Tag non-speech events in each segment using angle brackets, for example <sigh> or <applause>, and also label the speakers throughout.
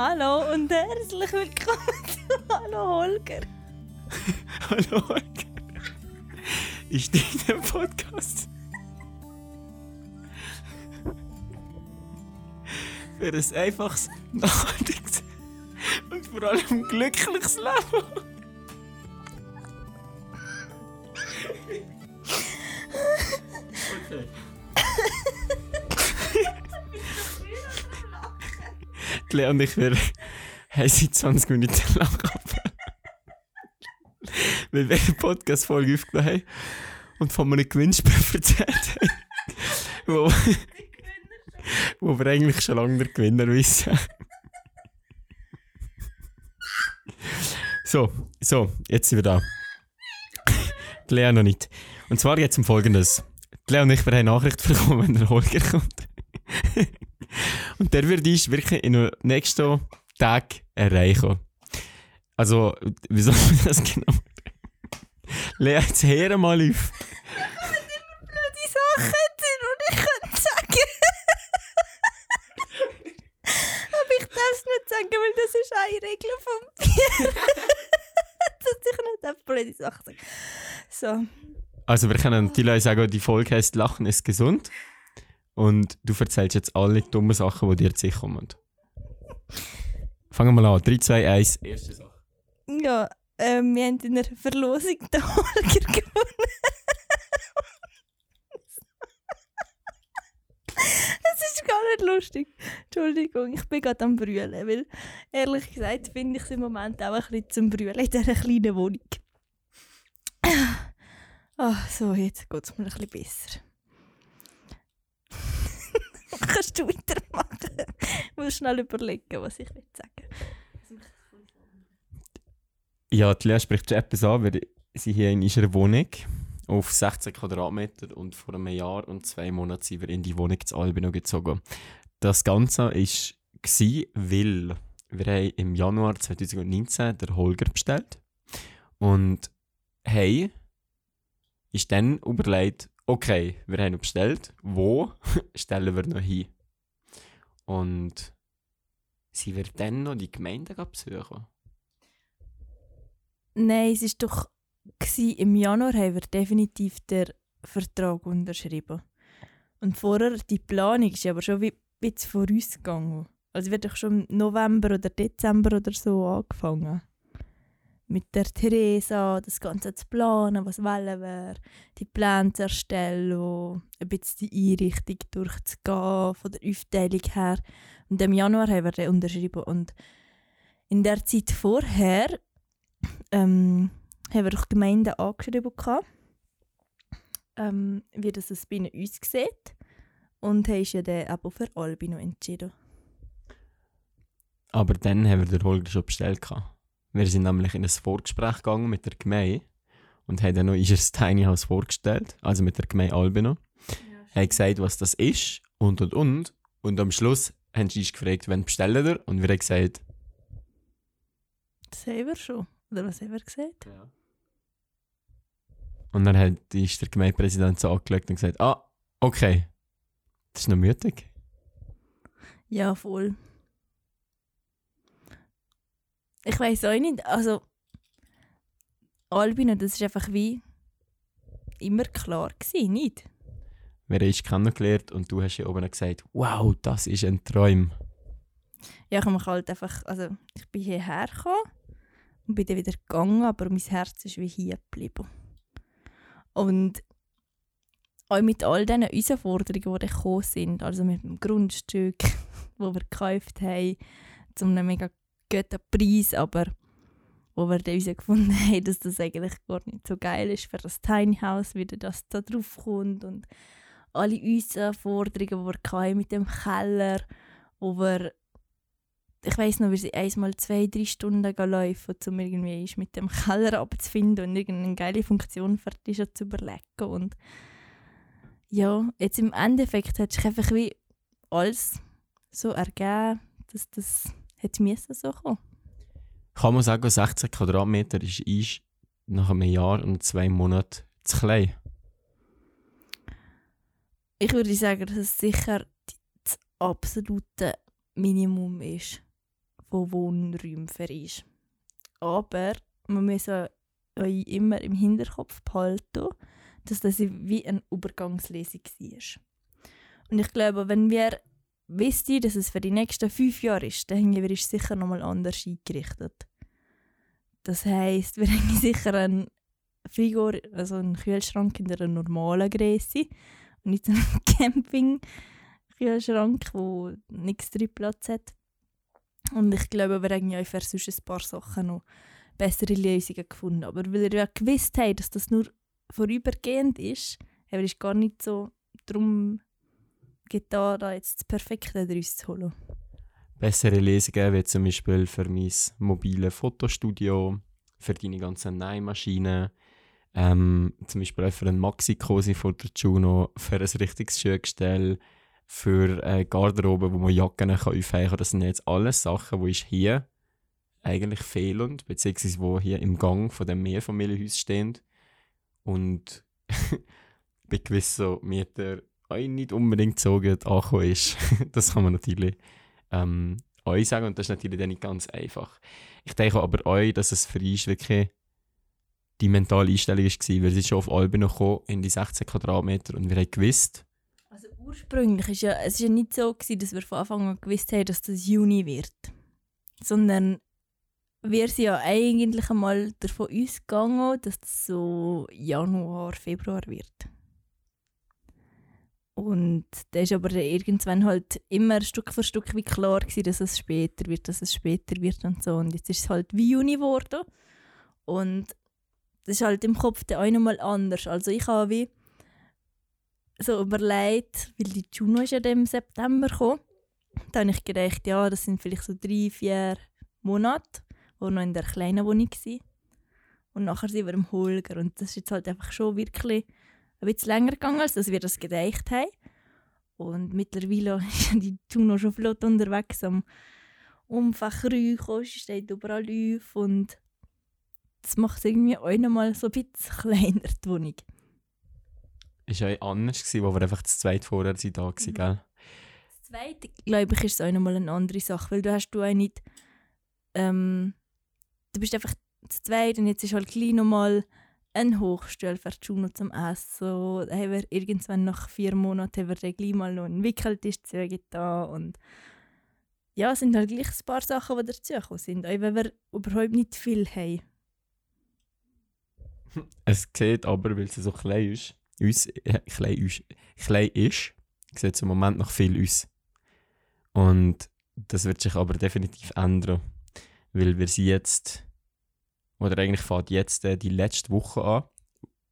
Speaker 1: Hallo und herzlich willkommen zu Hallo Holger. <laughs>
Speaker 2: Hallo Holger. Ist dein Podcast? Für ein einfaches, nachhaltiges und vor allem glückliches Leben. Lea und ich wir haben seit 20 Minuten <laughs> lang ab. Weil wir eine Podcast-Folge aufgenommen haben und von einem Gewinnspiel <laughs> erzählt haben. wo, wo wir eigentlich schon lange den Gewinner wissen. so, so, jetzt sind wir da. Die Lea noch nicht. Und zwar jetzt um Folgendes. Die Lea und ich, wir haben Nachricht bekommen, wenn der Holger kommt. Und der wird uns wirklich in den nächsten Tagen erreichen. Also, wie soll <laughs> man das genau? Lea, jetzt hör mal auf.
Speaker 1: blöde Sachen und ich könnte sagen. Aber ich darf es nicht sagen, weil das ist eine Regel von mir. <laughs> Dass ich nicht auf blöde Sachen sage. So.
Speaker 2: Also, wir können natürlich sagen, die Folge heisst Lachen ist gesund. Und du erzählst jetzt alle dummen Sachen, die dir zu sich kommen. Fangen wir mal an. 3, 2, 1. Erste Sache.
Speaker 1: Ja, ähm, wir haben in einer Verlosung den Holger gewonnen. Es ist gar nicht lustig. Entschuldigung, ich bin gerade am Brüllen, weil ehrlich gesagt finde ich es im Moment auch ein bisschen zum Brüllen in dieser kleinen Wohnung. Ah, so, jetzt geht es mir ein bisschen besser. <laughs> Kannst du weitermachen? Ich muss schnell überlegen, was ich will sagen
Speaker 2: Ja, die Lea spricht schon etwas an, weil sie hier in ihrer Wohnung auf 16 Quadratmeter und vor einem Jahr und zwei Monaten sind wir in die Wohnung zu Albino gezogen. Das Ganze war, weil wir haben im Januar 2019 den Holger bestellt und hey, ist dann überlegt, okay, wir haben ihn bestellt, wo <laughs> stellen wir noch hin? Und sie wird dann noch die Gemeinde besuchen.
Speaker 1: Nein, es war doch im Januar haben wir definitiv den Vertrag unterschrieben. Und vorher, die Planung ist aber schon wie ein bisschen vorausgegangen. Also wird doch schon im November oder Dezember oder so angefangen. Mit der Theresa, das Ganze zu planen, was wollen wir, die Pläne zu erstellen, ein bisschen die Einrichtung durchzugehen, von der Aufteilung her. Und im Januar haben wir den unterschrieben. Und in der Zeit vorher ähm, haben wir die Gemeinde angeschrieben, ähm, wie das es bei uns sieht. Und haben ja dann eben für Albino entschieden.
Speaker 2: Aber dann haben wir den Holger schon bestellt. Wir sind nämlich in ein Vorgespräch gegangen mit der Gemeinde und haben dann noch unser Tiny House vorgestellt, also mit der Gemeinde Albino. Ja, haben gesagt, was das ist und und und. Und am Schluss haben sie uns gefragt, wann bestellen wir? Und wir haben gesagt,
Speaker 1: Das haben wir schon. Oder was haben wir gesagt?
Speaker 2: Ja. Und dann hat, ist der Gemeindepräsident so angelegt und gesagt, ah, okay, das ist noch mütig.
Speaker 1: Ja, voll. Ich weiß auch nicht, also Albino, das ist einfach wie immer klar gewesen, nicht?
Speaker 2: Wir haben uns kennengelernt und du hast ja oben gesagt, wow, das ist ein Traum.
Speaker 1: Ja, ich habe mich halt einfach, also ich bin hierher gekommen und bin dann wieder gegangen, aber mein Herz ist wie hier geblieben. Und auch mit all diesen Herausforderungen, die gekommen sind, also mit dem Grundstück, <laughs> das wir gekauft haben, zu einem mega guten Preis, aber wo wir dann herausgefunden <laughs> haben, dass das eigentlich gar nicht so geil ist für das Tiny House, wie das da drauf kommt und alle Herausforderungen, die wir mit dem Keller, wo wir ich weiß noch, wir sind einmal zwei, drei Stunden gelaufen, um irgendwie mit dem Keller abzufinden und irgendeine geile Funktion dich zu überlegen. Und ja, jetzt im Endeffekt hat sich einfach wie alles so ergeben, dass das hätte müssen so kommen.
Speaker 2: Kann man sagen, 16 Quadratmeter ist, ist nach einem Jahr und zwei Monaten zu klein?
Speaker 1: Ich würde sagen, dass es sicher das absolute Minimum ist von Wohnräumen ist. Aber man muss euch immer im Hinterkopf behalten, dass das wie eine Übergangslesung war. Und ich glaube, wenn wir wissen, dass es für die nächsten fünf Jahre ist, dann haben wir sicher nochmal anders eingerichtet. Das heisst, wir <laughs> haben sicher einen Frigor, also einen Kühlschrank in einer normalen Größe und nicht so einen <laughs> Camping-Kühlschrank, der nichts drin Platz hat. Und ich glaube, wir haben ja für sonst ein paar Sachen noch bessere Lösungen gefunden. Aber weil wir ja gewusst haben, dass das nur vorübergehend ist, haben wir gar nicht so darum da jetzt das Perfekte daraus zu holen.
Speaker 2: Bessere Lesungen wie zum Beispiel für mein mobiles Fotostudio, für deine ganzen Nähmaschinen, ähm, zum Beispiel auch für einen Maxi-Cosi von der Juno, für ein richtiges Schuhgestell, für eine Garderobe, wo man Jacken kann aufhängen kann. Das sind jetzt alles Sachen, die hier eigentlich fehlen, beziehungsweise wo hier im Gang von dem Mehrfamilienhaus stehen und <laughs> bei gewissen Mietern euch nicht unbedingt so gut angekommen ist. <laughs> das kann man natürlich ähm, euch sagen und das ist natürlich dann nicht ganz einfach. Ich denke aber euch, dass es für euch wirklich die mentale Einstellung war, weil sie schon auf Alben gekommen in die 16 Quadratmeter und wir haben gewusst,
Speaker 1: also ursprünglich ist ja, es ist ja nicht so gewesen, dass wir von Anfang an gewusst haben, dass das Juni wird, sondern wir sind ja eigentlich einmal davon ausgegangen, dass es so Januar, Februar wird. Und da ist aber irgendwann halt immer Stück für Stück wie klar gewesen, dass es später wird, dass es später wird und so. Und jetzt ist es halt wie Juni geworden. Und das ist halt im Kopf der auch nochmal anders. Also ich habe wie so überlegt, weil die Juno ist ja im September gekommen. Da habe ich gedacht, ja, das sind vielleicht so drei, vier Monate, wo noch in der kleinen Wohnung war. Und nachher sind wir im Holger. Und das ist jetzt halt einfach schon wirklich ein bisschen länger gegangen, als wir das gedacht haben. Und mittlerweile <laughs> ist die Juno schon flott unterwegs am Umfach steht überall auf und das macht es irgendwie auch nochmal so ein bisschen <laughs> kleiner, die Wohnung.
Speaker 2: Ist ja anders gewesen, wo wir einfach das zweite vorher da waren, mhm. gell?
Speaker 1: Das zweite, glaube ich, ist auch nochmal eine andere Sache, weil du hast du auch nicht, ähm, du bist einfach das zweite und jetzt ist halt gleich nochmal ein Hochstuhl für Juno zum Essen. So, da haben wir irgendwann nach vier Monaten haben wir dann gleich mal noch einen Wickeltisch da und ja, es sind halt gleich ein paar Sachen, die dazugekommen sind, auch wenn wir überhaupt nicht viel haben.
Speaker 2: Es sieht aber, weil es so klein ist, uns, äh, klein, ist, klein ist, sieht es im Moment noch viel aus. Und das wird sich aber definitiv ändern, weil wir sie jetzt oder eigentlich fängt jetzt äh, die letzte Woche an,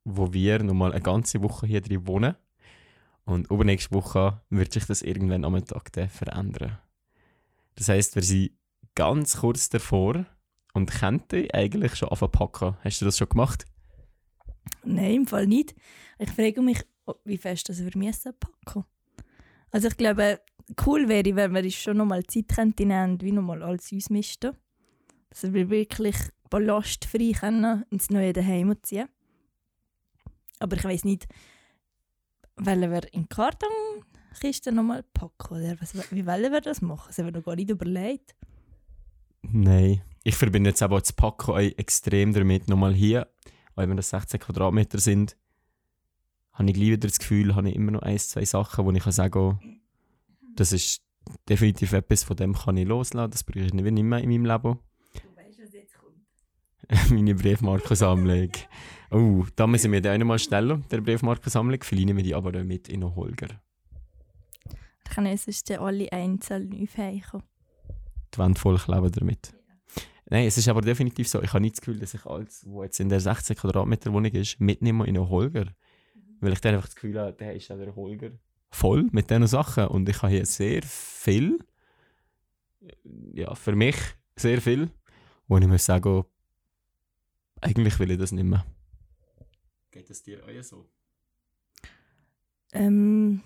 Speaker 2: wo wir nochmal eine ganze Woche hier drin wohnen. Und übernächste Woche wird sich das irgendwann am Tag verändern. Das heißt, wir sind ganz kurz davor und könnten eigentlich schon anfangen. Hast du das schon gemacht?
Speaker 1: Nein, im Fall nicht. Ich frage mich, wie fest das wir müssen packen. Also ich glaube, cool wäre, wenn wir schon nochmal Zeit könnten nehmen, wie nochmal alles ausmisten. Dass wir wirklich ballastfrei können ins neue Daheim ziehen Aber ich weiß nicht, wollen wir in die Kartonkiste nochmal packen? Oder was, wie wollen wir das machen? Das haben wir noch gar nicht überlegt.
Speaker 2: Nein. Ich verbinde jetzt aber das Packen extrem damit. Nochmal hier, weil wir das 16 Quadratmeter sind, habe ich gleich wieder das Gefühl, habe ich immer noch ein, zwei Sachen, wo ich kann sagen das ist definitiv etwas, von dem kann ich loslassen. Das brauche ich nicht mehr in meinem Leben. <laughs> meine Briefmarkensammlung. Oh, da müssen wir den mal stellen, der Briefmarkensammlung. Verleihen wir die aber mit in den Holger.
Speaker 1: Dann können sonst alle einzeln aufheichen.
Speaker 2: Die Wände voll kleben damit. Nein, es ist aber definitiv so. Ich habe nicht das Gefühl, dass ich alles, was jetzt in der 16 Quadratmeter Wohnung ist, mitnehme in einen Holger. Mhm. Weil ich dann einfach das Gefühl habe, der ist der Holger voll mit diesen Sachen. Und ich habe hier sehr viel, ja, für mich sehr viel, wo ich muss sagen, eigentlich will ich das nicht mehr. Geht es dir auch so?
Speaker 1: Ähm,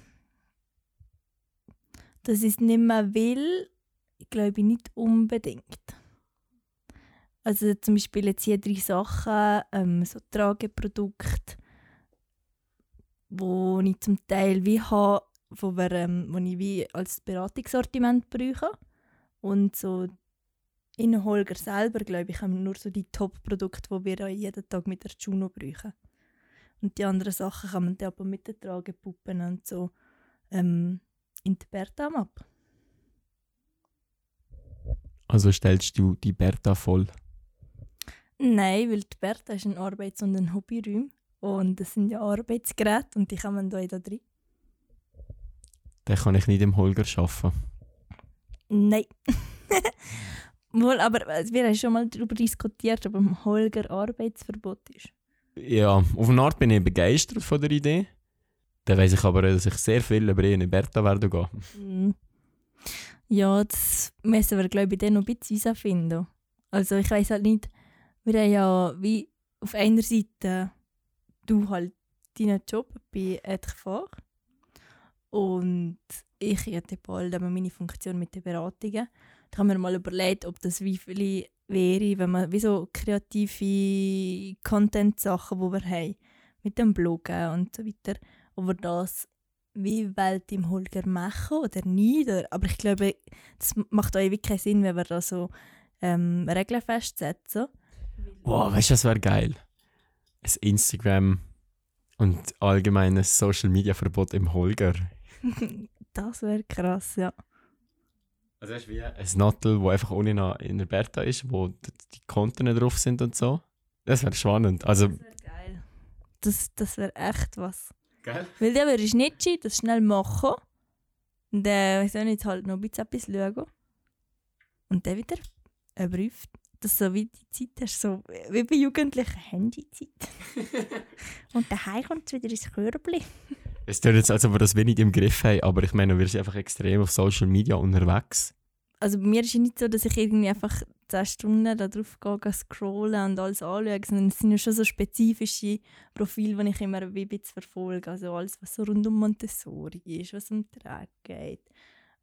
Speaker 1: dass ich es nicht mehr will, glaube ich nicht unbedingt. Also zum Beispiel jetzt hier drei Sachen, ähm, so Trageprodukte, wo ich zum Teil wie habe, wo, wir, ähm, wo ich wie als Beratungssortiment brauche. Und so in Holger selber, glaube ich, haben wir nur so die Top-Produkte, die wir jeden Tag mit der Juno brauchen. Und die anderen Sachen kann man dann aber mit den Tragepuppen und so ähm, in die Berta ab.
Speaker 2: Also stellst du die Berta voll?
Speaker 1: Nein, weil die Berta ist ein Arbeits- und ein Hobbyraum. Und das sind ja Arbeitsgeräte und die kann man da drin.
Speaker 2: Den kann ich nicht im Holger arbeiten.
Speaker 1: Nein. <laughs> Wohl, aber wir haben schon mal darüber diskutiert, ob im Holger Arbeitsverbot ist.
Speaker 2: Ja, auf eine Art bin ich begeistert von der Idee. Dann weiss ich aber, dass ich sehr viel über ihn in Berta werde gehen.
Speaker 1: Mm. Ja, das müssen wir, glaube ich, dann noch ein bisschen finden. Also ich weiß halt nicht, wir haben ja wie auf einer Seite du halt deinen Job bei Edgefach und ich hätte bald meine Funktion mit den Beratungen. Da haben wir mal überlegt, ob das wie viele wäre, wenn man wie so kreative Content-Sachen, die wir haben, mit dem Bloggen und so weiter, ob wir das wie Welt im Holger machen oder nicht. Aber ich glaube, das macht auch wirklich keinen Sinn, wenn wir da so ähm, Regeln festsetzen.
Speaker 2: Wow, weißt du, das wäre geil. Ein Instagram und allgemeines Social Media Verbot im Holger. <laughs>
Speaker 1: das wäre krass, ja.
Speaker 2: Also hast du wie ein Nattel, wo einfach ohne in der Berta ist, wo die Konten drauf sind und so. Das wäre spannend. Also,
Speaker 1: das wäre geil. Das, das wäre echt was.
Speaker 2: Geil.
Speaker 1: Weil dann würdest du nicht das schnell machen und dann, weiß ich nicht, halt noch ein bisschen etwas schauen und dann wieder überprüft, dass so wie die Zeit hast, so wie bei Jugendlichen Handyzeit. <laughs> und daheim kommt es wieder ins Körbchen.
Speaker 2: Es tut jetzt, als ob wir das wenig im Griff haben, aber ich meine, wir sind einfach extrem auf Social Media unterwegs.
Speaker 1: Also bei mir ist es nicht so, dass ich irgendwie einfach 10 Stunden da drauf gehe, scrollen und alles anschaue, sondern es sind ja schon so spezifische Profile, die ich immer ein bisschen verfolge. Also alles, was so rund um Montessori ist, was um Träge geht.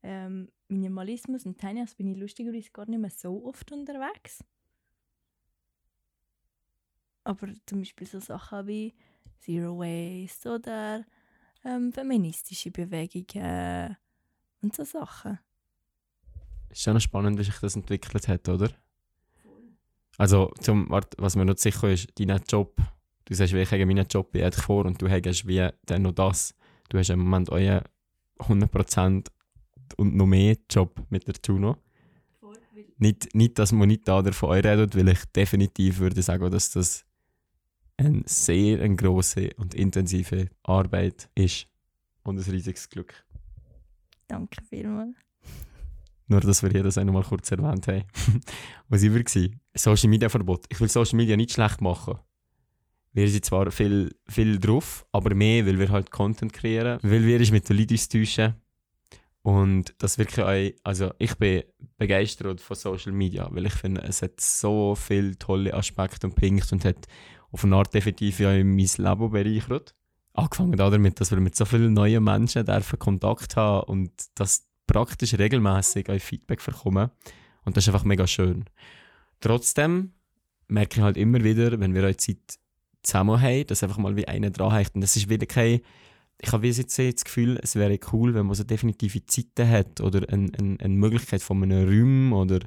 Speaker 1: Ähm, Minimalismus und Tiny bin ich lustigerweise gar nicht mehr so oft unterwegs. Aber zum Beispiel so Sachen wie Zero Waste oder ähm, feministische Bewegungen und so Sachen.
Speaker 2: Ist schon noch spannend, wie sich das entwickelt hat, oder? Also, zum, was mir noch sicher ist, dein Job, du sagst, wie ich habe meinen Job bei vor und du hast wie dann noch das. Du hast im Moment euren 100% und noch mehr Job mit der Juno. Nicht, nicht, dass man nicht da davon redet, weil ich definitiv würde sagen, dass das eine sehr eine grosse und intensive Arbeit ist. Und ein riesiges Glück.
Speaker 1: Danke vielmals.
Speaker 2: Nur, dass wir hier das auch noch mal kurz erwähnt haben. Was war war? Social Media Verbot. Ich will Social Media nicht schlecht machen. Wir sind zwar viel, viel drauf, aber mehr, weil wir halt Content kreieren, weil wir uns mit den Leuten austauschen. Und das wirklich auch, also ich bin begeistert von Social Media, weil ich finde, es hat so viele tolle Aspekte und Punkte und hat auf eine Art definitiv ja mein Leben bereichert. Angefangen damit, dass wir mit so vielen neuen Menschen dürfen Kontakt haben und das praktisch regelmäßig ein Feedback bekommen. Und das ist einfach mega schön. Trotzdem merke ich halt immer wieder, wenn wir eine Zeit zusammen haben, dass einfach mal wie einer dran hat. Und das ist wieder kein, ich habe jetzt das Gefühl, es wäre cool, wenn man so definitive Zeiten hat oder eine, eine, eine Möglichkeit von einem Raum oder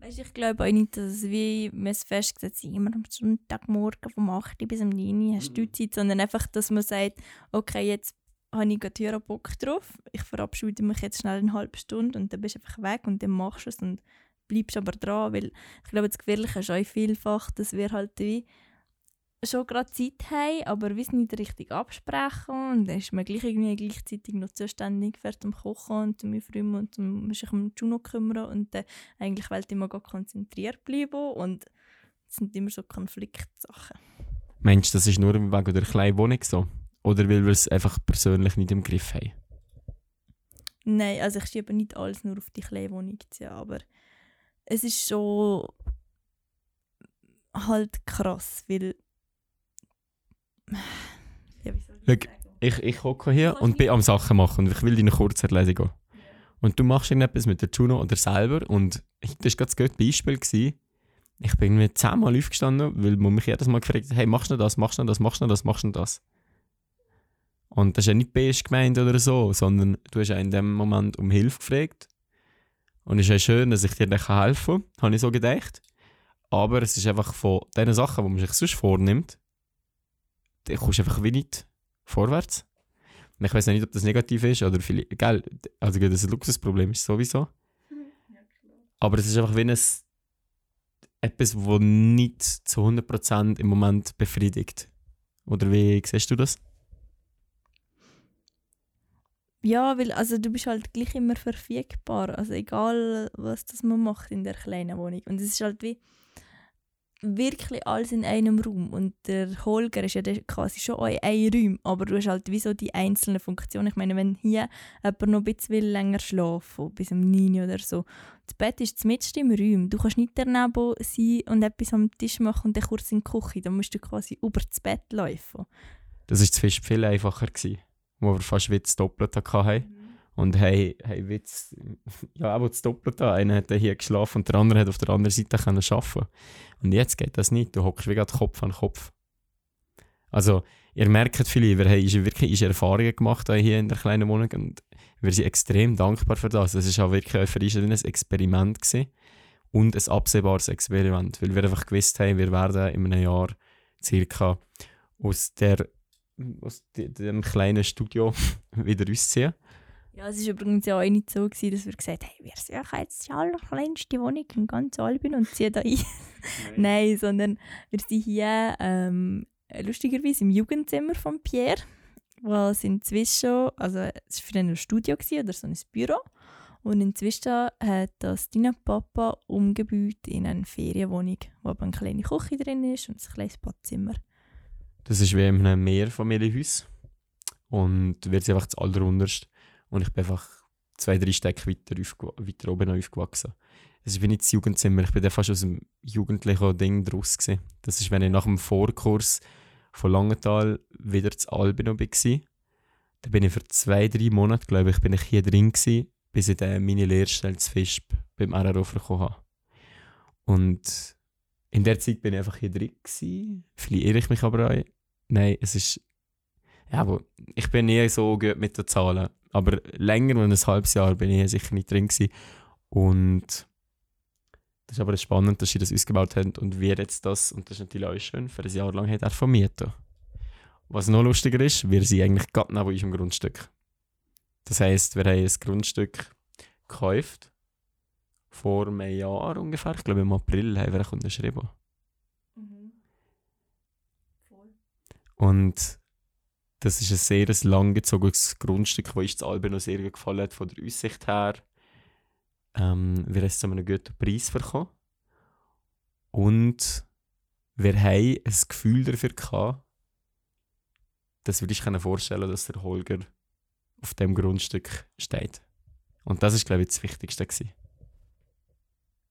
Speaker 1: Weißt, ich glaube auch nicht, dass es wie wir es festgesetzt sind, immer am Sonntagmorgen vom 8 bis um 9 hast du mhm. Zeit, sondern einfach, dass man sagt, okay, jetzt habe ich gerade Bock drauf, ich verabschiede mich jetzt schnell eine halbe Stunde und dann bist du einfach weg und dann machst du es und bleibst aber dran, weil ich glaube, das Gefährliche ist auch vielfach, dass wir halt wie schon gerade Zeit haben, aber wir es nicht richtig absprechen und dann ist man gleich irgendwie gleichzeitig noch zuständig für zum Kochen und zum Aufräumen und zum sich um Juno kümmern und dann eigentlich wollte ich immer konzentriert bleiben und das sind immer so Konfliktsachen.
Speaker 2: Meinst du, das ist nur wegen der kleinen Wohnung so? Oder weil wir es einfach persönlich nicht im Griff haben?
Speaker 1: Nein, also ich schiebe nicht alles nur auf die kleine Wohnung zu, aber es ist schon halt krass, weil
Speaker 2: ja, Schau, ich, ich hocke hier und bin am Sachen machen und ich will dir eine kurze Erlesung gehen. Und du machst irgendetwas mit der Juno oder selber und das war gerade das Beispiel. Gewesen. Ich bin mir zehnmal aufgestanden, weil man mich jedes Mal gefragt hat, hey, machst du das, machst du das, machst du das, machst du das? Und das ist ja nicht best gemeint oder so, sondern du hast ja in dem Moment um Hilfe gefragt. Und es ist ja schön, dass ich dir dann helfen kann, habe ich so gedacht. Aber es ist einfach von den Sachen, die man sich sonst vornimmt, da kommst du einfach wie nicht vorwärts. Und ich weiß nicht, ob das negativ ist oder vielleicht, gell, also das Luxusproblem ist sowieso. Aber es ist einfach wie ein, etwas, das nicht zu 100% im Moment befriedigt. Oder wie siehst du das?
Speaker 1: Ja, weil also du bist halt gleich immer verfügbar. Also egal, was das man macht in der kleinen Wohnung. Und es ist halt wie wirklich alles in einem Raum. Und der Holger ist ja quasi schon ein Raum, aber du hast halt wie so die einzelnen Funktionen. Ich meine, wenn hier jemand noch ein bisschen länger schlafen bis um 9 oder so, das Bett ist mitten im Raum. Du kannst nicht daneben sein und etwas am Tisch machen und dann kurz in die Küche. Dann musst du quasi über das Bett laufen.
Speaker 2: Das war zu viel einfacher, gewesen, wo wir fast wie das Doppelte hatten. Und hey, hey Witz, ja, auch das Doppelte. Einer hat hier geschlafen und der andere hat auf der anderen Seite können arbeiten Und jetzt geht das nicht. Du hockst wie gerade Kopf an Kopf. Also, ihr merkt viele, wir haben wirklich Erfahrungen gemacht hier in der kleinen Wohnung und wir sind extrem dankbar für das. Es war auch wirklich für uns ein Experiment gewesen und ein absehbares Experiment, weil wir einfach gewusst haben, wir werden in einem Jahr circa aus, der, aus dem kleinen Studio <laughs> wieder ausziehen.
Speaker 1: Ja, es war übrigens ja auch nicht so, gewesen, dass wir gesagt haben, wir suchen jetzt die allerkleinste Wohnung in ganz Albin und ziehen da ein. Nein. <laughs> Nein, sondern wir sind hier ähm, lustigerweise im Jugendzimmer von Pierre, was inzwischen, also es war für ein Studio gewesen, oder so ein Büro. Und inzwischen hat das dein Papa umgebaut in eine Ferienwohnung, wo aber eine kleine Küche drin ist und ein kleines Badzimmer.
Speaker 2: Das ist wie in einem Mehrfamilienhaus. Und wird einfach das allerunterste. Und ich bin einfach zwei, drei Stecke weiter, weiter oben aufgewachsen. Es wie nicht das Jugendzimmer, ich bin dann fast aus dem jugendlichen Ding draus. Gewesen. Das ist, wenn ich nach dem Vorkurs von Langenthal wieder zu Albino war. Da bin ich für zwei, drei Monate, glaube ich, bin ich hier drin gewesen, bis ich dann meine Lehrstelle zu Fischb beim RRO bekommen habe. Und in der Zeit bin ich einfach hier drin gewesen. Vielleicht irre ich mich aber auch. Nein, es ist... Ja, aber ich bin nie so gut mit den Zahlen. Aber länger als ein halbes Jahr bin ich sicher nicht drin gewesen. Und das ist aber spannend, dass sie das ausgebaut haben und wir jetzt das, und das ist natürlich auch schön, für ein Jahr lang hat er vermietet. Was noch lustiger ist, wir sind eigentlich gerade neben unserem Grundstück. Das heisst, wir haben ein Grundstück gekauft, vor einem Jahr ungefähr, ich glaube im April haben wir unterschrieben. Mhm. Voll. Und das ist ein sehr langgezogenes Grundstück, das uns Alben noch sehr gefallen hat von der Aussicht her. Ähm, wir haben es zu einem guten Preis bekommen. Und wir haben ein Gefühl dafür gehabt, dass wir uns vorstellen können, dass der Holger auf dem Grundstück steht. Und das ist, glaube ich, das Wichtigste. Gewesen.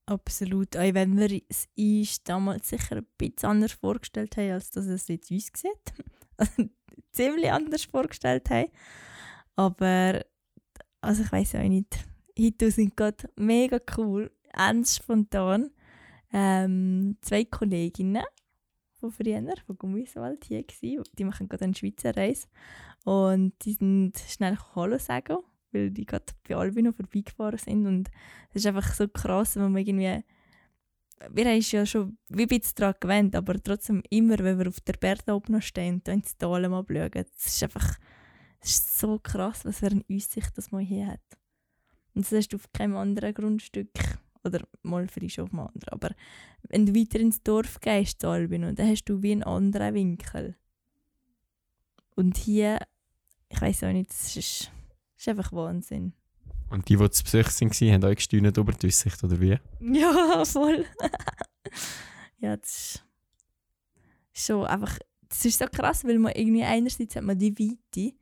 Speaker 1: Absolut. Auch wenn wir es uns damals sicher ein bisschen anders vorgestellt haben, als dass es jetzt uns sieht. <laughs> ziemlich anders vorgestellt haben. Aber also ich weiß auch nicht. Heute sind gerade mega cool, ganz spontan. Ähm, zwei Kolleginnen von früher, von Gummiswald hier gewesen. Die machen gerade eine Schweizer Reise. Und die sind schnell Hallo sagen, weil die gerade bei Albino vorbeigefahren sind. Und es ist einfach so krass, wenn man irgendwie wir haben ja schon wie ein bisschen daran gewöhnt, aber trotzdem immer, wenn wir auf der Berge oben noch stehen und ins Tal mal schauen, es ist einfach es ist so krass, was für eine Aussicht das man hier hat. Und das hast du auf keinem anderen Grundstück, oder mal vielleicht schon auf einem anderen, aber wenn du weiter ins Dorf gehst, zu Albino, dann hast du wie einen anderen Winkel. Und hier, ich weiß auch nicht, es ist, ist einfach Wahnsinn.
Speaker 2: Und die, die zu Besuch waren, haben auch gesteuert über die Aussicht, oder wie? <laughs>
Speaker 1: Ja, voll. <laughs> ja, das ist schon einfach, das ist so krass, weil man irgendwie einerseits hat man die Weite,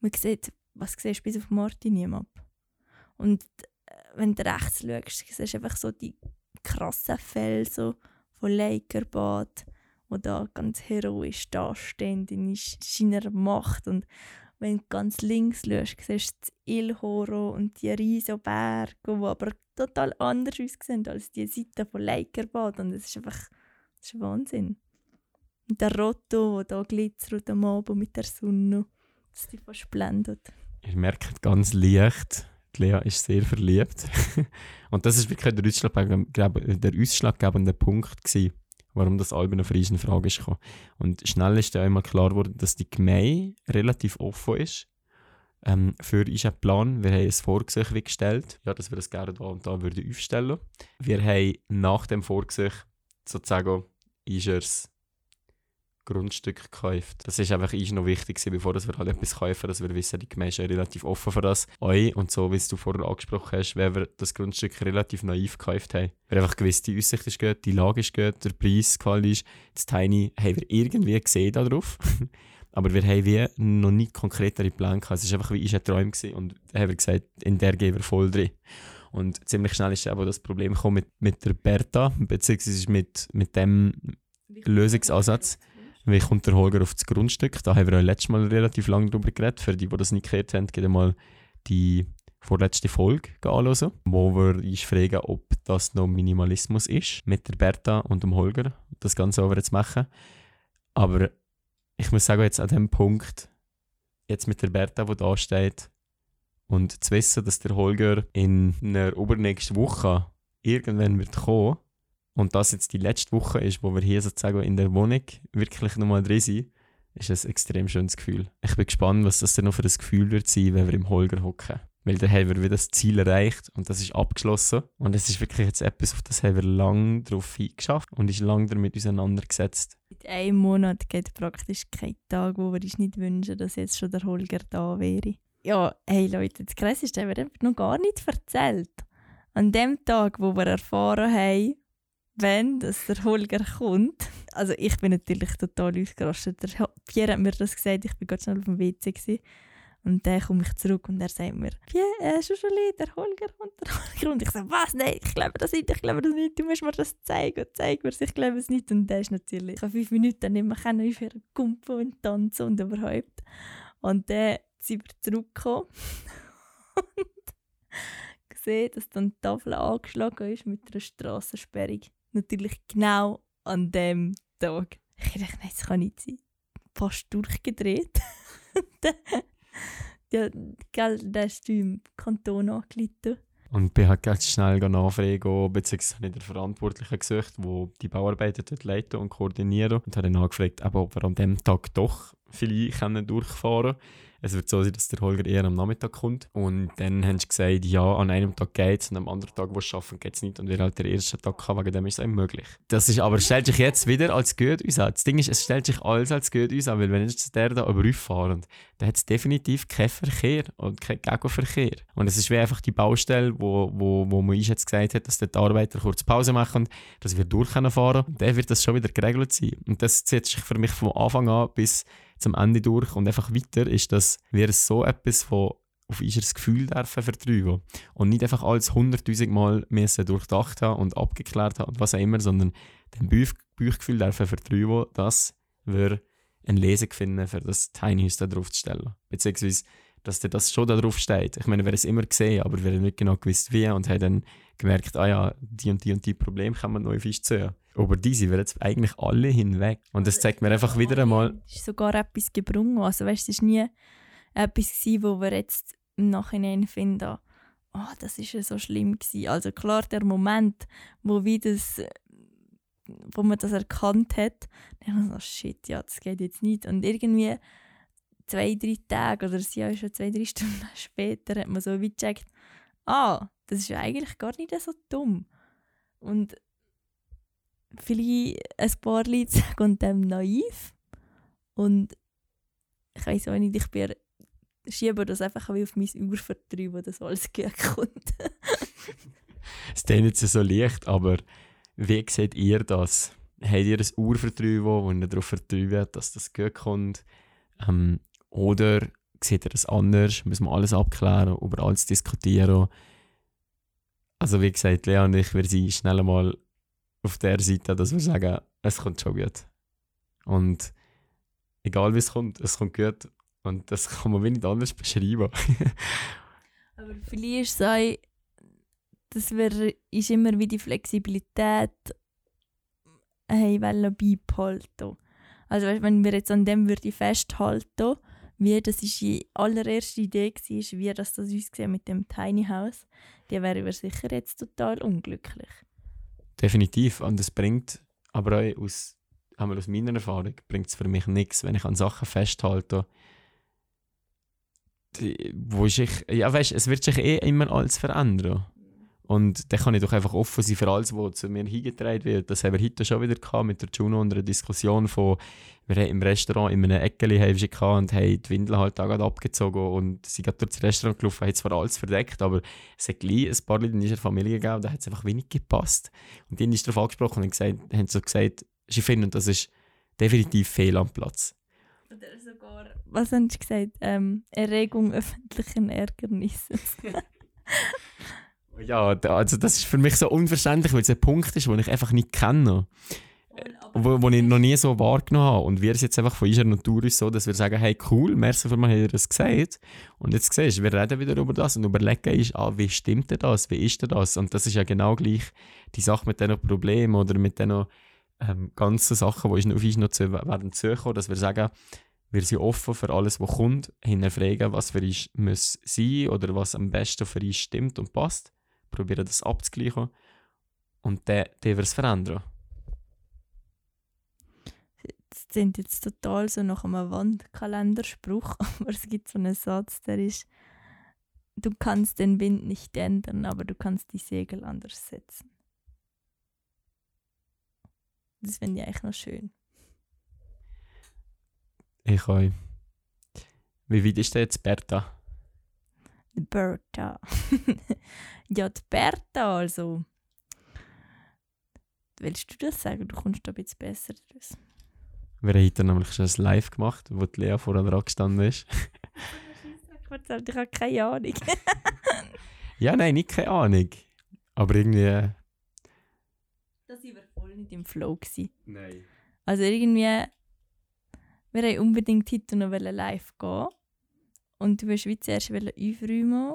Speaker 1: man sieht, was siehst du bis auf Martin ab. Und äh, wenn du rechts schaust, siehst du einfach so die krassen Felsen von Lakerbad, die da ganz heroisch dastehen in seiner Macht und wenn du ganz links schaust, siehst du das Il Horo und die riesigen Berge, die aber total anders aussehen als die Seite von Leikerbad. Und das ist einfach das ist Wahnsinn. Und der Rotto, der da glitzert am Abend mit der Sonne, das ist fast blendet.
Speaker 2: Ihr merkt ganz leicht, die Lea ist sehr verliebt. <laughs> und das ist wirklich der, Ausschlag, der ausschlaggebende Punkt gewesen, warum das Album auf in Frage ist gekommen. Und schnell ist dann einmal klar geworden, dass die Gemeinde relativ offen ist ähm, für unseren Plan. Wir haben ein Vorgesicht gestellt, ja, dass wir das gerne da und da würden aufstellen Wir haben nach dem Vorgesicht sozusagen ist Grundstück gekauft. Das ist einfach ist noch wichtig, bevor wir halt etwas kaufen, dass wir wissen, die Gemeinde ist relativ offen für das. Euch und so, wie du vorher angesprochen hast, wenn wir das Grundstück relativ naiv gekauft haben. Wir einfach gewusst, die Aussicht ist gut, die Lage ist gut, der Preis, Quali ist, das Tiny haben wir irgendwie gesehen darauf. <laughs> Aber wir haben wie noch nicht konkretere Pläne gehabt. Es war einfach wie ein Traum gewesen. und da haben wir gesagt, in der gehen wir voll drin. Und ziemlich schnell ist aber das Problem gekommen mit, mit der Bertha, beziehungsweise mit, mit dem Lösungsansatz. Wie kommt der Holger auf das Grundstück? Da haben wir auch letztes Mal relativ lange darüber geredet. Für die, die das nicht gehört haben, geht mal die vorletzte Folge anschauen, wo wir uns fragen, ob das noch Minimalismus ist, mit der Bertha und dem Holger das Ganze over zu machen. Aber ich muss sagen, jetzt an dem Punkt, jetzt mit der Bertha, die da steht, und zu wissen, dass der Holger in einer übernächsten Woche irgendwann wird kommen und das jetzt die letzte Woche ist, wo wir hier sozusagen in der Wohnung wirklich nochmal drin sind, ist ein extrem schönes Gefühl. Ich bin gespannt, was das denn noch für ein Gefühl wird sein, wenn wir im Holger hocken. Weil dann haben wir wieder das Ziel erreicht und das ist abgeschlossen. Und es ist wirklich jetzt etwas, auf das haben wir lange drauf hingeschafft und ist lange damit auseinandergesetzt.
Speaker 1: In einem Monat geht praktisch kein Tag, wo wir uns nicht wünschen, dass jetzt schon der Holger da wäre. Ja, hey Leute, das Krasse ist, haben wir noch gar nicht erzählt. An dem Tag, wo wir erfahren haben, wenn dass der Holger kommt. Also ich bin natürlich total ausgerastet. Der Pierre hat mir das gesagt, ich bin gerade schnell auf dem WC. Gewesen. Und dann komme ich zurück und er sagt mir, Pierre, äh, Schuschuli, der Holger und der Holger. Und ich sage, was? Nein, ich glaube das nicht, ich glaube das nicht. Du musst mir das zeigen, zeig mir ich glaube es nicht. Und der ist natürlich, ich habe fünf Minuten nicht mehr können, wie kumpeln und tanzen und überhaupt. Und dann sind wir zurückgekommen <laughs> und <laughs> gesehen, dass dann die Tafel angeschlagen ist mit einer Strassensperrung. Natürlich genau an dem Tag. Ich dachte, nein, das kann nicht sein. Fast durchgedreht. <laughs> ja, gell, der ist im Kanton angelitten.
Speaker 2: Und bin halt ganz schnell nachfragen, beziehungsweise den Verantwortlichen gesucht, der die Bauarbeiten dort leiten und koordinieren. Und habe dann nachgefragt, ob wir an dem Tag doch vielleicht durchfahren können. Es wird so sein, dass der Holger eher am Nachmittag kommt. Und dann haben sie gesagt, ja, an einem Tag geht es und am anderen Tag, wo es schaffen, geht es nicht. Und wir halt den ersten Tag haben, wegen dem ist es eben möglich. Das ist aber, stellt sich jetzt wieder als gut aus an. Das Ding ist, es stellt sich alles als gut aus an, weil wenn jetzt der da über fahren, dann hat es definitiv keinen Verkehr und keinen Gegenverkehr. Und es ist wie einfach die Baustelle, wo, wo, wo man uns jetzt gesagt hat, dass die Arbeiter kurz Pause machen, dass wir durch können fahren. Dann wird das schon wieder geregelt sein. Und das zieht sich für mich von Anfang an bis zum Ende durch und einfach weiter, ist, dass wir so etwas von auf unser Gefühl dürfen vertreiben und nicht einfach alles hunderttausend Mal müssen durchdacht haben und abgeklärt haben und was auch immer, sondern dem Bauchgefühl dürfen vertreiben, dass wir eine Lesung finden, für das Tiny da drauf zu stellen. Beziehungsweise, dass das schon da drauf steht. Ich meine, wir haben es immer gesehen, aber wir haben nicht genau gewusst, wie und haben dann gemerkt, ah ja, die und die und die Probleme kann man neu festziehen. Über diese werden jetzt eigentlich alle hinweg. Und das zeigt mir einfach wieder einmal.
Speaker 1: Es ist sogar etwas gebrungen. Also, weißt, es war nie etwas, gewesen, wo wir jetzt im Nachhinein finden, oh, das ist ja so schlimm gewesen. Also klar, der Moment, wo wie das, wo man das erkannt hat, dann so, shit, ja, das geht jetzt nicht. Und irgendwie zwei, drei Tage oder es ja schon zwei, drei <laughs> Stunden später hat man so wie gecheckt, ah, das ist eigentlich gar nicht so dumm. Und vielleicht ein paar Leute sagen dem naiv. Und ich weiß auch nicht, ich bin schiebe das einfach auf mein Urvertrieb, das alles gut kommt. <laughs>
Speaker 2: es ist nicht so leicht, aber wie seht ihr das? Habt ihr ein Urvertrieb, wo ihr darauf vertreibt, dass das gut kommt? Ähm, oder seht ihr das anders? Müssen wir alles abklären, über alles diskutieren? Also wie gesagt, Lea und ich, wir sind schnell mal auf der Seite, dass wir sagen, es kommt schon gut. Und egal wie es kommt, es kommt gut. Und das kann man nicht anders beschreiben. <laughs>
Speaker 1: Aber vielleicht ist es auch, dass wir ist immer wie die Flexibilität wollen beibehalten. Also weißt, wenn wir jetzt an dem würde festhalten, wie das ist die allererste Idee war, wie das, das ausgesehen mit dem Tiny House, die wäre sicher jetzt total unglücklich.
Speaker 2: Definitiv. Und es bringt aber auch aus, einmal aus meiner Erfahrung, bringt es für mich nichts, wenn ich an Sachen festhalte, die, wo ich, ja weißt, es wird sich eh immer alles verändern. Und dann kann ich doch einfach offen sein für alles, was zu mir hingetragen wird. Das haben wir heute schon wieder gehabt mit der Juno und einer Diskussion von, wir haben im Restaurant in einem Eckeli und haben die Windel halt auch abgezogen und sie sind durch das Restaurant gelaufen, haben zwar alles verdeckt, aber es hat gleich ein paar Leute in dieser Familie gegeben, da hat es einfach wenig gepasst. Und die haben darauf angesprochen und gesagt, haben so gesagt, sie finden, das ist definitiv fehl am Platz.
Speaker 1: Oder sogar, was haben sie gesagt? Ähm, Erregung öffentlichen Ärgernisses. <laughs>
Speaker 2: Ja, also das ist für mich so unverständlich, weil es ein Punkt ist, den ich einfach nicht kenne. Wo, wo ich noch nie so wahrgenommen habe. Und wir sind jetzt einfach von unserer Natur ist so, dass wir sagen, hey cool, merci für mal, habt ihr das gesagt. Und jetzt siehst du, wir reden wieder über das und überlegen ist, ah, wie stimmt denn das, wie ist denn das? Und das ist ja genau gleich die Sache mit diesen Problemen oder mit diesen ähm, ganzen Sachen, die auf uns noch zu, werden zukommen, dass wir sagen, wir sind offen für alles, was kommt, hinterfragen, was für uns muss sein oder was am besten für uns stimmt und passt probieren das abzugleichen und dann, dann wird es verändern.
Speaker 1: Das sind jetzt total so nach einem Wandkalenderspruch, <laughs> aber es gibt so einen Satz, der ist, du kannst den Wind nicht ändern, aber du kannst die Segel anders setzen. Das finde ich eigentlich noch schön.
Speaker 2: Ich auch. Wie weit ist denn jetzt Bertha?
Speaker 1: Bertha. <laughs> ja, die Bertha, also. Willst du das sagen? Du kommst da ein bisschen besser raus.
Speaker 2: Wir haben heute nämlich schon ein Live gemacht, wo die Lea vorher dran gestanden ist. <laughs>
Speaker 1: ich habe keine Ahnung. <laughs>
Speaker 2: ja, nein, nicht keine Ahnung. Aber irgendwie. Äh,
Speaker 1: da waren wir voll nicht im Flow. Gewesen.
Speaker 2: Nein.
Speaker 1: Also irgendwie. Wir wollten unbedingt heute noch live gehen. Und du willst wie zuerst aufräumen.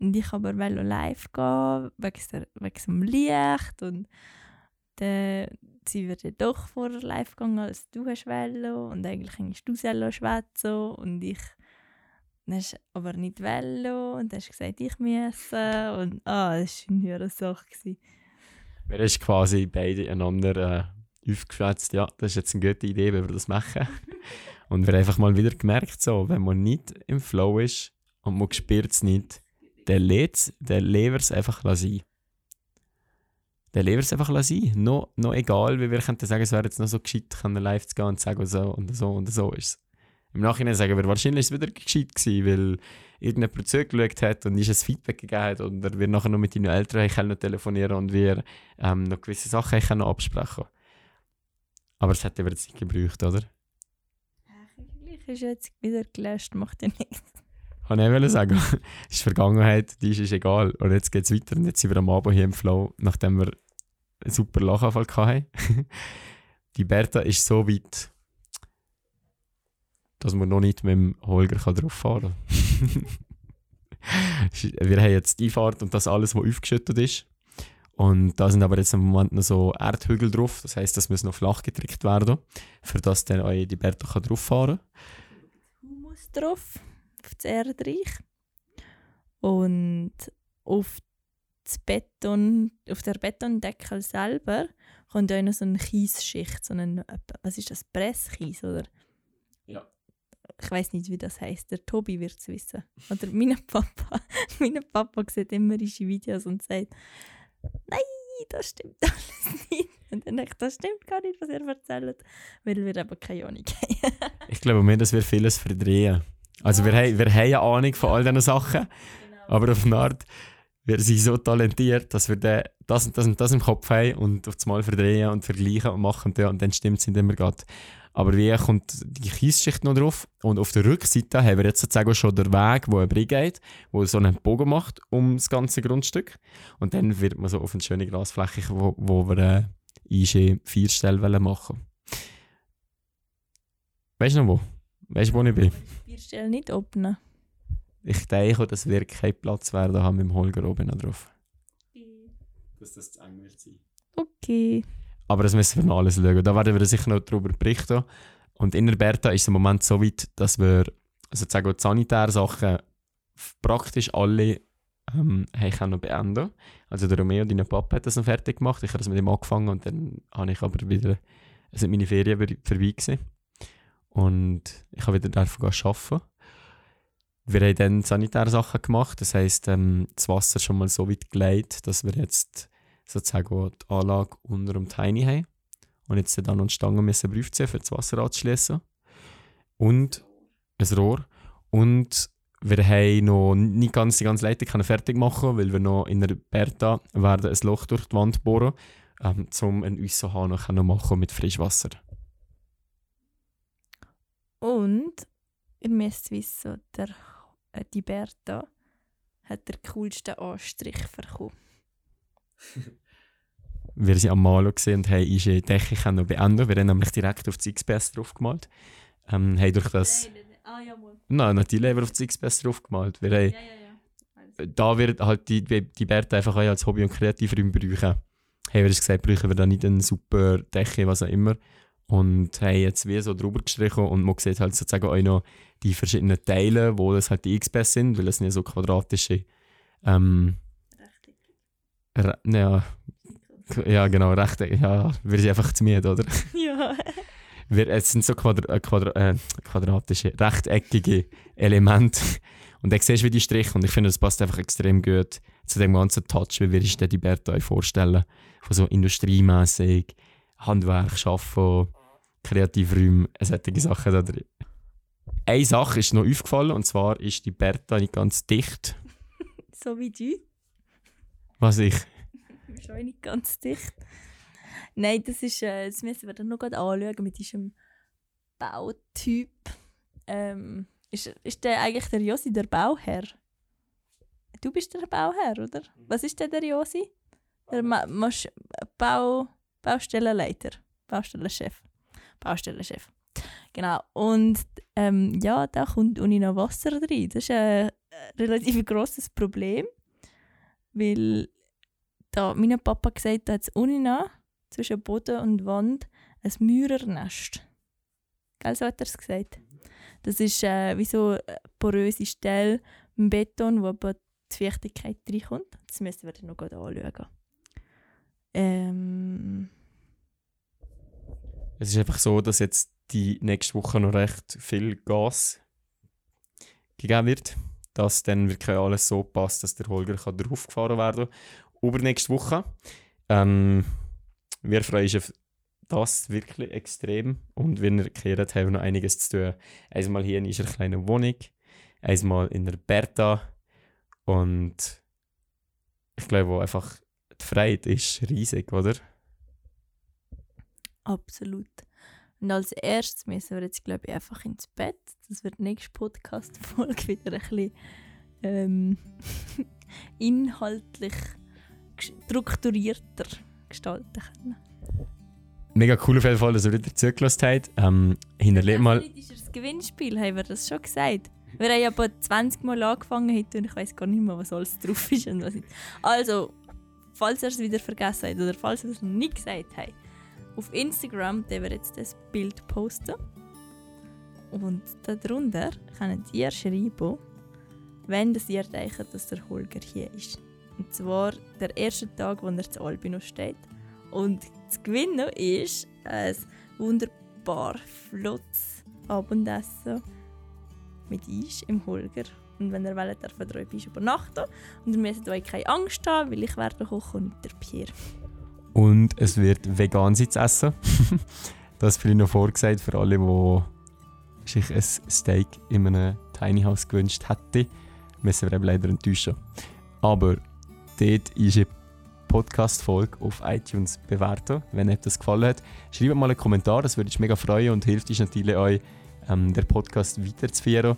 Speaker 1: Und ich aber live gehen, wegen, wegen dem Licht. Und dann sind wir dann doch vorher live gegangen, als du hast wollen. Und eigentlich hast du selber schwätzen. Und ich hast aber nicht wollen. Und dann hast gesagt, ich müsse. Und ah, das war eine Sache. Gewesen.
Speaker 2: Wir haben quasi beide einander äh, aufgeschwätzt. Ja, das ist jetzt eine gute Idee, wenn wir das machen. <laughs> Und wir haben einfach mal wieder gemerkt, so, wenn man nicht im Flow ist und man spürt es nicht, dann lädt der lever es einfach sein. Dann lever es einfach sein. Noch, noch egal, wie wir könnten sagen, es wäre jetzt noch so gescheit, live zu gehen und sagen, so und so und so ist es. Im Nachhinein sagen wir, wahrscheinlich ist es wieder gescheit gewesen, weil irgendjemand zugeschaut hat und uns ein Feedback gegeben hat und wir nachher noch mit deinen Eltern können telefonieren und wir ähm, noch gewisse Sachen können absprechen Aber es hätte wir jetzt nicht gebraucht, oder?
Speaker 1: Ist jetzt wieder gelöscht, macht ja nichts.
Speaker 2: Kann ich sagen. das <laughs> ist Vergangenheit, die ist, ist egal. Und jetzt geht es weiter und jetzt sind wir am Abend hier im Flow, nachdem wir einen super Lachanfall hatten. <laughs> die Bertha ist so weit, dass man noch nicht mit dem Holger drauf fahren kann. <laughs> wir haben jetzt die Einfahrt und das alles, was aufgeschüttet ist. Und da sind aber jetzt im Moment noch so Erdhügel drauf. Das heisst, das muss noch flach getrickt werden, für das dann auch die Bertha drauf fahren
Speaker 1: kann. Humus drauf, auf das Erdreich. Und auf, das Beton, auf der Betondeckel selber kommt auch noch so eine Kiesschicht. So eine, was ist das? Presskies, oder?
Speaker 2: Ja.
Speaker 1: Ich weiß nicht, wie das heißt. Der Tobi wird es wissen. Oder mein <laughs> Papa. mein Papa sieht immer diese Videos und sagt, nein, das stimmt <laughs> alles nicht. Und dann denke ich, das stimmt gar nicht, was ihr erzählt, weil wir eben keine Ahnung <laughs> haben.
Speaker 2: ich glaube mir, dass wir vieles verdrehen. Also ja. wir, haben, wir haben eine Ahnung von all diesen Sachen, genau. aber auf eine Art, wir sind so talentiert, dass wir das und das und das im Kopf haben und auf das Mal verdrehen und vergleichen und machen und dann stimmt es nicht immer gerade. Aber wie kommt die Kiesschicht noch drauf? Und auf der Rückseite haben wir jetzt sozusagen schon den Weg, wo ein Brie geht, wo so einen Bogen macht um das ganze Grundstück. Und dann wird man so auf eine schöne Grasfläche, wo, wo wir äh, IG vier Stellen machen Weißt du noch wo? Weißt du, wo ich bin?
Speaker 1: Vier Stellen nicht öffnen.
Speaker 2: Ich denke, dass wir keinen Platz werden haben mit dem Holger oben drauf. Okay. Dass das zu eng wird sein.
Speaker 1: Okay.
Speaker 2: Aber das müssen wir noch alles schauen. Da werden wir sicher noch darüber berichten. Und in der Bertha ist es im Moment so weit, dass wir sozusagen die Sanitärsachen praktisch alle ähm, habe ich auch noch beenden. Also der Romeo, dein Papa, hat das noch fertig gemacht. Ich habe das mit ihm angefangen und dann habe ich aber wieder, es sind meine Ferien vorbei gewesen. Und ich habe wieder davon arbeiten. Wir haben dann Sanitärsachen gemacht, das heisst, ähm, das Wasser schon mal so weit geleitet, dass wir jetzt sozusagen die Anlage unter dem Tiny haben. Und jetzt dann noch Stangen müssen prüfen, für das Wasser anzuschließen. Und ein Rohr. Und wir haben noch nicht ganz die ganze Leitung fertig machen weil wir noch in der Berta werden ein Loch durch die Wand bohren, ähm, um einen Aussenhahn noch machen mit Frischwasser.
Speaker 1: Und ihr müsst wissen, der, äh, die Berta hat den coolsten Anstrich bekommen. <laughs>
Speaker 2: wir sind am Malen gesehen und haben unsere Decke noch beenden. Wir haben nämlich direkt auf das XPS drauf gemalt. Ähm, haben durch das... Nein, Ah, ja, wohl. Nein, natürlich haben wir auf das XPS drauf gemalt. Wir haben, ja, ja, ja. Da wird halt die, die Bärte einfach als Hobby- und Kreativräume brauchen. Haben wir gesagt, brauchen wir da nicht eine super Decke, was auch immer. Und haben jetzt wie so drüber gestrichen und man sieht halt sozusagen auch noch die verschiedenen Teile, wo das halt die XPS sind, weil das sind ja so quadratische ähm, ja, ja, genau, Rechteckig. Ja, wir sind einfach zu müde, oder? <laughs>
Speaker 1: Ja.
Speaker 2: wir, es sind so Quadra, äh, Quadra, äh, quadratische, rechteckige Elemente. Und dann siehst du wie die Striche und ich finde, das passt einfach extrem gut zu dem ganzen Touch, wie du dir die Berta vorstellen? Von so industriemäßig, Handwerk, Arbeiten, Kreativräume, solche Sachen da drin. Eine Sache ist noch aufgefallen und zwar ist die Berta nicht ganz dicht. <laughs>
Speaker 1: so wie du?
Speaker 2: Was ich? <laughs>
Speaker 1: Schon nicht ganz dicht. Nein, das ist, äh, das müssen wir dann noch anschauen mit diesem Bautyp. Ähm, ist, ist der eigentlich der Josi der Bauherr? Du bist der Bauherr, oder? Was ist denn der Josi? Der Ma Masch Bau Baustellenleiter, Baustellenchef, Baustellenchef. Genau. Und ähm, ja, da kommt Uni noch Wasser rein. Das ist ein relativ grosses Problem, weil da mein Papa gesagt hat, noch zwischen Boden und Wand ein Mäurernest. Gell, so hat er es gesagt. Das ist äh, wie so eine poröse Stelle im Beton, wo aber die Feuchtigkeit reinkommt. Das müssen wir dann noch anschauen. Ähm.
Speaker 2: Es ist einfach so, dass jetzt die nächste Woche noch recht viel Gas gegeben wird, dass dann wirklich alles so passt, dass der Holger kann draufgefahren werden kann. Übernächste Woche. Ähm, wir freuen uns auf das wirklich extrem. Und wenn ihr kehrt, haben wir noch einiges zu tun. Einmal hier in unserer kleinen Wohnung, einmal in der Berta. Und ich glaube, einfach die Freiheit ist riesig, oder?
Speaker 1: Absolut. Und als erstes müssen wir jetzt, glaube ich, einfach ins Bett. Das wird die nächste Podcast-Folge <laughs> wieder ein bisschen ähm, <laughs> inhaltlich strukturierter gestalten können.
Speaker 2: Mega cool auf jeden Fall, dass ihr wieder zugelassen habt. Ähm, hinterlegt mal...
Speaker 1: Das Gewinnspiel, haben wir das schon gesagt? Wir haben ja aber 20 Mal angefangen heute und ich weiß gar nicht mehr, was alles drauf ist und was nicht. Also, falls ihr es wieder vergessen habt oder falls ihr es noch nicht gesagt habt, auf Instagram werden wir jetzt das Bild posten. Und darunter könnt ihr schreiben, wenn das ihr denkt, dass der Holger hier ist. Und zwar der erste Tag, wo er zu Albino steht. Und das Gewinnen ist ein wunderbar flottes Abendessen mit Eis im Holger. Und wenn ihr wollt, dürft ihr euch übernachten. Und ihr müsst euch keine Angst haben, weil ich werde kochen und der Pierre.
Speaker 2: Und es wird vegan sein zu essen. <laughs> das ich noch vorgesagt für alle, die sich ein Steak in einem Tiny House gewünscht hätten. Müssen wir eben leider enttäuschen. Aber dort ist eine Podcast-Folge auf iTunes bewerten, wenn euch das gefallen hat. Schreibt mal einen Kommentar, das würde mich mega freuen und hilft uns natürlich euch, ähm, den Podcast weiterzuführen.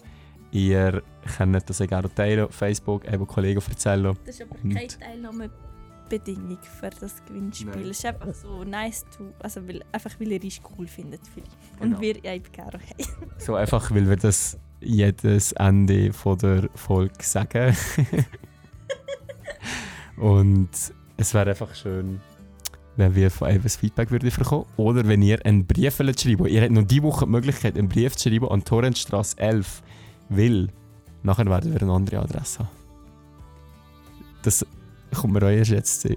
Speaker 2: Ihr könnt das auch gerne teilen auf Facebook, eben Kollegen erzählen.
Speaker 1: Das ist aber keine Teilnahmebedingung für das Gewinnspiel. Nein. Es ist einfach so nice to, also weil, einfach weil ihr es cool findet vielleicht. Und genau. wir eben gerne okay.
Speaker 2: So einfach, weil wir das jedes Ende von der Folge sagen. <laughs> Und es wäre einfach schön, wenn wir von euch ein Feedback würden bekommen Oder wenn ihr einen Brief schreiben Ihr habt noch diese Woche die Möglichkeit, einen Brief zu schreiben an Torrentstrasse 11 Weil nachher werden wir eine andere Adresse haben. Das kommt mir auch erst jetzt zu.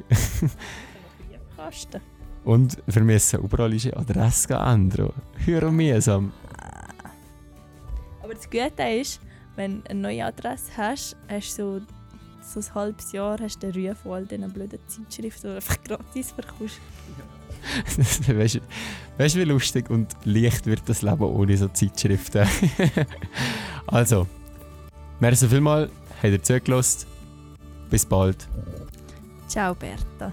Speaker 2: Und wir müssen überall unsere Adresse ändern. Hör mühsam.
Speaker 1: Aber das Gute ist, wenn du eine neue Adresse hast, hast du so, so ein halbes Jahr hast du den Ruf von all diesen blöden Zeitschriften, die du einfach gratis verkaufst. <laughs>
Speaker 2: weißt du, weißt, wie lustig und leicht wird das Leben ohne so Zeitschriften? <laughs> also, merci vielmals, habt ihr zugelassen. Bis bald.
Speaker 1: Ciao Berta.